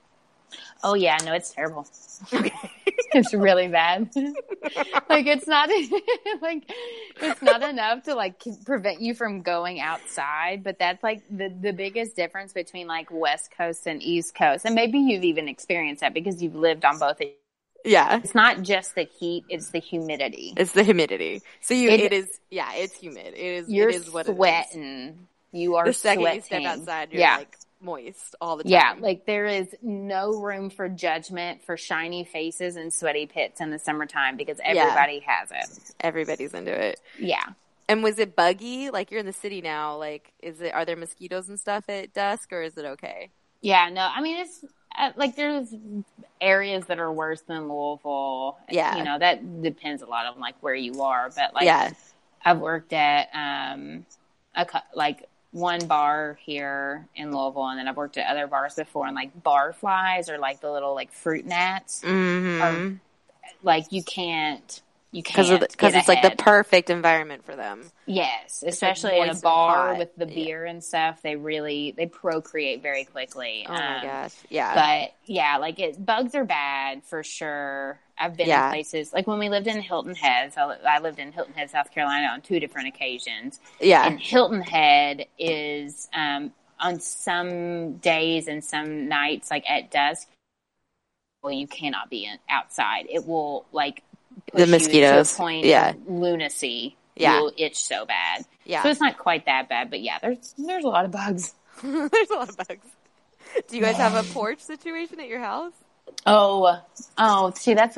Oh yeah, no, it's terrible. it's really bad. like it's not like it's not enough to like prevent you from going outside, but that's like the the biggest difference between like West Coast and East Coast. And maybe you've even experienced that because you've lived on both. Yeah, It's not just the heat, it's the humidity. it's the humidity. So you It- it is yeah, it's humid. It is You're it is what it is. sweating. You are The second sweating. you step outside, you're yeah. like moist all the time. Yeah, like there is no room for judgment for shiny faces and sweaty pits in the summertime because everybody has it. everybody's into it. Yeah. And was it buggy? Like you're in the city now. Like, is it? Are there mosquitoes and stuff at dusk, or is it okay? Yeah, no, I mean it's like there's areas that are worse than Louisville. Yeah. you know that depends a lot on like where you are, but like yeah, I've worked at um a like one bar here in Louisville, and then I've worked at other bars before, and like bar flies or like the little like fruit gnats, mm-hmm. like you can't you because can't because get it's like the perfect environment for them. Yes, like, especially in a bar with the Yeah. beer and stuff. They really they procreate very quickly. Oh my Um, gosh, yeah, But yeah, like it, bugs are bad for sure. I've been Yeah. in places like when we lived in Hilton Head. So I lived in Hilton Head, South Carolina, on two different occasions. yeah, And Hilton Head is um, on some days and some nights, like at dusk. Well, you cannot be in, outside. It will like The mosquitoes. to a point Yeah. of lunacy. Yeah. you will itch so bad. yeah. So it's not quite that bad, but yeah, there's there's a lot of bugs. There's a lot of bugs. Do you guys have a porch situation at your house? Oh, oh, see, that's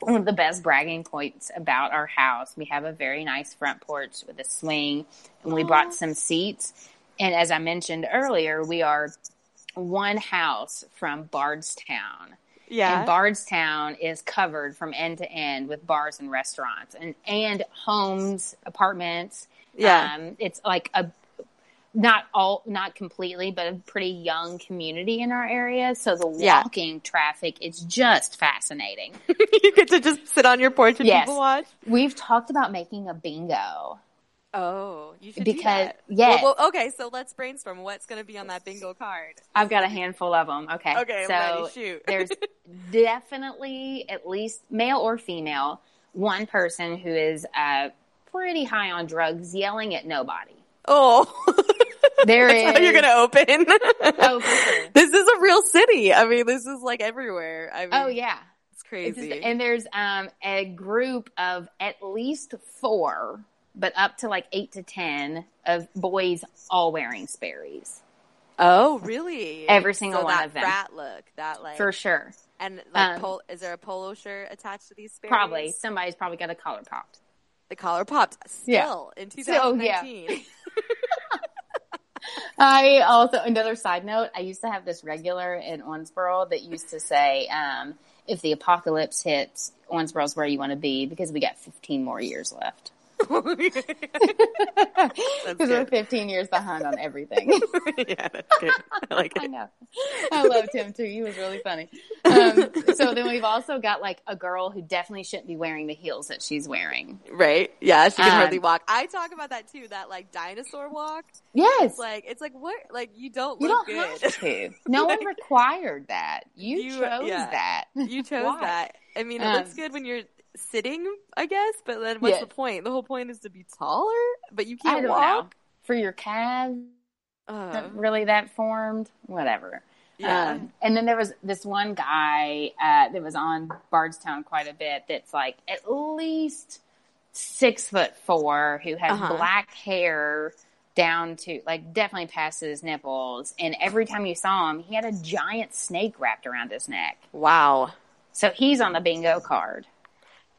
one of the best bragging points about our house. We have a very nice front porch with a swing, and we brought some seats. And as I mentioned earlier, we are one house from Bardstown. Yeah, And Bardstown is covered from end to end with bars and restaurants and, and homes, apartments. yeah, Um, it's like a not all not completely, but a pretty young community in our area. So the Yeah. walking traffic is just fascinating. you get to just sit on your porch and Yes. people watch. We've talked about making a bingo. Oh, you should Because- yeah. Well, well, okay, so let's brainstorm. What's going to be on that bingo card? I've got a handful of them. Okay. Okay, so. Shoot. there's definitely at least male or female, one person who is uh, pretty high on drugs yelling at nobody. Oh, There that's how you're going to open. Oh, sure. This is a real city. I mean, this is like everywhere. I mean, Oh, yeah. it's It's crazy. just- and there's um, a group of at least four, but up to like eight to ten of boys all wearing Sperry's oh, really? Every single so one of them. That look, that like, for sure. and like, um, pol- is there a polo shirt attached to these? Sperry's? Probably somebody's probably got a collar popped. the collar popped. Yeah. Still in Still, yeah. 2019. I also another side note. I used to have this regular in Owensboro that used to say, um, "If the apocalypse hits, Owensboro's where you want to be because we got 15 more years left." Because we're 15 years behind on everything. yeah, that's good. I like it. I know. I loved him too. He was really funny. Um, so then we've also got like a girl who definitely shouldn't be wearing the heels that she's wearing. Right? Yeah, she can Um, hardly walk. I talk about that too. That like dinosaur walk. Yes. It's like it's like what? Like you don't you look don't good. have to. No one required that. You, You- chose yeah. that. You chose Why? that. I mean, it Um, looks good when you're sitting, I guess. But then what's Yeah. the point? The whole point is to be taller, but you can't walk. know. For your calves, Uh, not really that formed. Whatever. yeah. Um, and then there was this one guy uh, that was on Bardstown quite a bit that's like at least six foot four who has Uh-huh. black hair down to like definitely past his nipples. And every time you saw him, he had a giant snake wrapped around his neck. wow. So he's on the bingo card.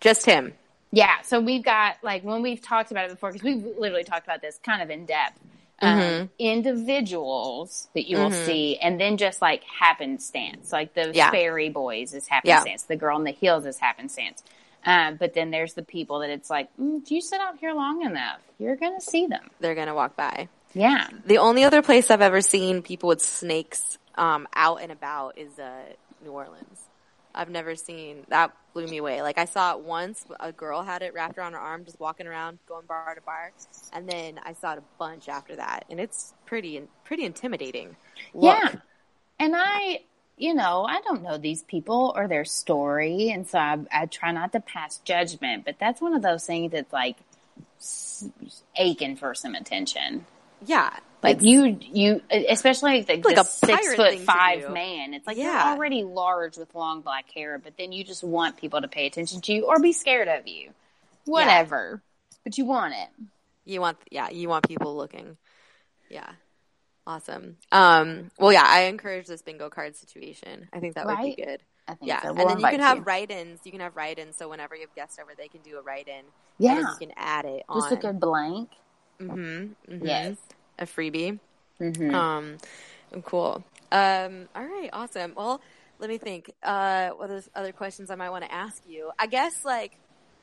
Just him. Yeah. So we've got like when we've talked about it before, because we've literally talked about this kind of in depth. Um, Mhm. individuals that you will Mhm. see, and then just like happenstance, like the Yeah. Sperry boys is happenstance, the girl in the heels is happenstance. Um, but then there's the people that it's like, mm, if you sit out here long enough, you're gonna see them. They're gonna walk by. Yeah. The only other place I've ever seen people with snakes um, out and about is uh, New Orleans. I've never seen that blew me away. Like I saw it once. A girl had it wrapped around her arm, just walking around, going bar to bar, and then I saw it a bunch after that, and it's pretty pretty intimidating. Look. Yeah. And I, you know, I don't know these people or their story. And so I, I try not to pass judgment, but that's one of those things that's like aching for some attention. yeah, Like It's- you, you, especially like, Like a six foot five man. It's like Yeah. you're already large with long black hair, but then you just want people to pay attention to you or be scared of you. Whatever. But you want it. You want, yeah, you want people looking. Yeah. Awesome. Um, well, yeah, I encourage this bingo card situation. I think that would be good. I think Yeah. so. and We'll then you can have write-ins. You can have write-ins. So whenever you have guests over, they can do a write-in. Yeah. you can add it on. Just a good blank. Mm-hmm, mm-hmm. Yes. A freebie. hmm Um, cool. Um, all right. Awesome. Well, let me think. Uh, what are other questions I might want to ask you? I guess like,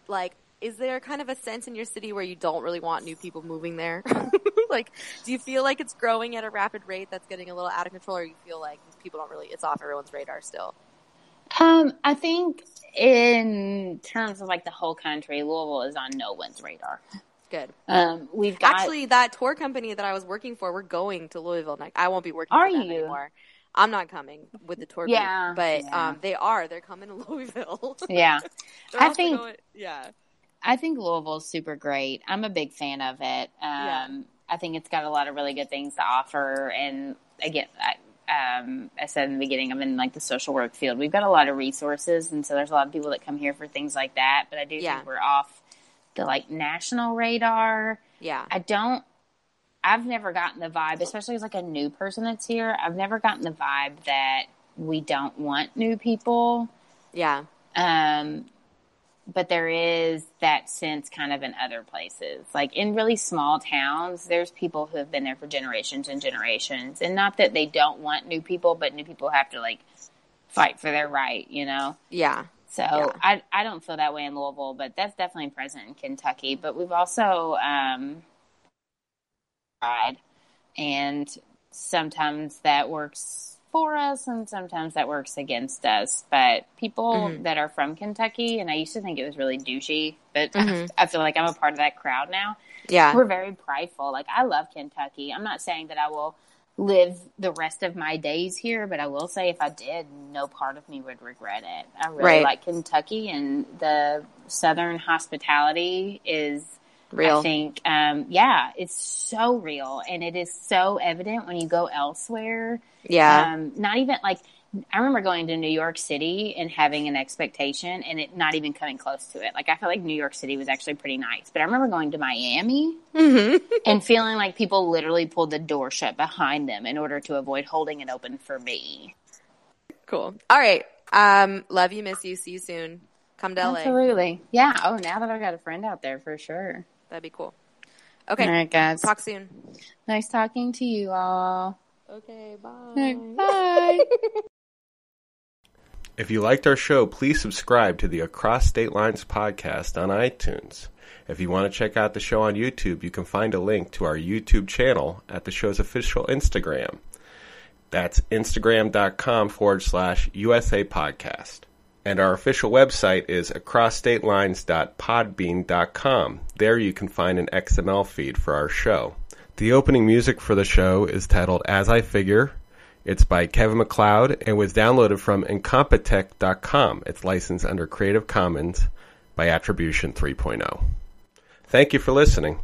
like, is there kind of a sense in your city where you don't really want new people moving there? like, do you feel like it's growing at a rapid rate that's getting a little out of control, or you feel like people don't really, it's off everyone's radar still? Um, I think in terms of like the whole country, Louisville is on no one's radar. Good. Um, we've got Actually, that tour company that I was working for, we're going to Louisville next. I won't be working Are you? anymore. I'm not coming with the tour Yeah, but yeah. um, they are. They're coming to Louisville. yeah, I think- going- yeah, I think Louisville's super great. I'm a big fan of it. Um, Yeah. I think it's got a lot of really good things to offer. And again, I, um, I said in the beginning, I'm in like the social work field. We've got a lot of resources, and so there's a lot of people that come here for things like that. But I do Yeah. think we're off the like national radar. yeah, I don't. I've never gotten the vibe, especially as like a new person that's here. I've never gotten the vibe that we don't want new people. yeah, Um, but there is that sense kind of in other places. Like in really small towns, there's people who have been there for generations and generations. And not that they don't want new people, but new people have to like fight for their right, you know? yeah, So Yeah. I, I don't feel that way in Louisville, but that's definitely present in Kentucky. But we've also, um, tried and sometimes that works for us and sometimes that works against us. But people Mhm. that are from Kentucky, and I used to think it was really douchey, but Mhm. I feel like I'm a part of that crowd now. yeah, We're very prideful. Like I love Kentucky. I'm not saying that I will live the rest of my days here, but I will say if I did, no part of me would regret it. I really Right. like Kentucky and the southern hospitality is real. I think um yeah, it's so real and it is so evident when you go elsewhere. yeah, Um not even like I remember going to New York City and having an expectation and it not even coming close to it. Like I felt like New York City was actually pretty nice. But I remember going to Miami hmm and feeling like people literally pulled the door shut behind them in order to avoid holding it open for me. cool. All right. Um, love you, miss you. See you soon. Come to LA. Absolutely. Yeah. Oh, now that I've got a friend out there for sure. That'd be cool. Okay. All right, guys. Talk soon. Nice talking to you all. Okay. Bye. right, Bye. If you liked our show, please subscribe to the Across State Lines podcast on iTunes. If you want to check out the show on YouTube, you can find a link to our YouTube channel at the show's official Instagram. That's instagram.com forward slash USA Podcast. And our official website is acrossstatelines.podbean.com. There you can find an XML feed for our show. The opening music for the show is titled As I Figure. It's by Kevin MacLeod and was downloaded from Incompetech.com. It's licensed under Creative Commons by Attribution 3.0. Thank you for listening.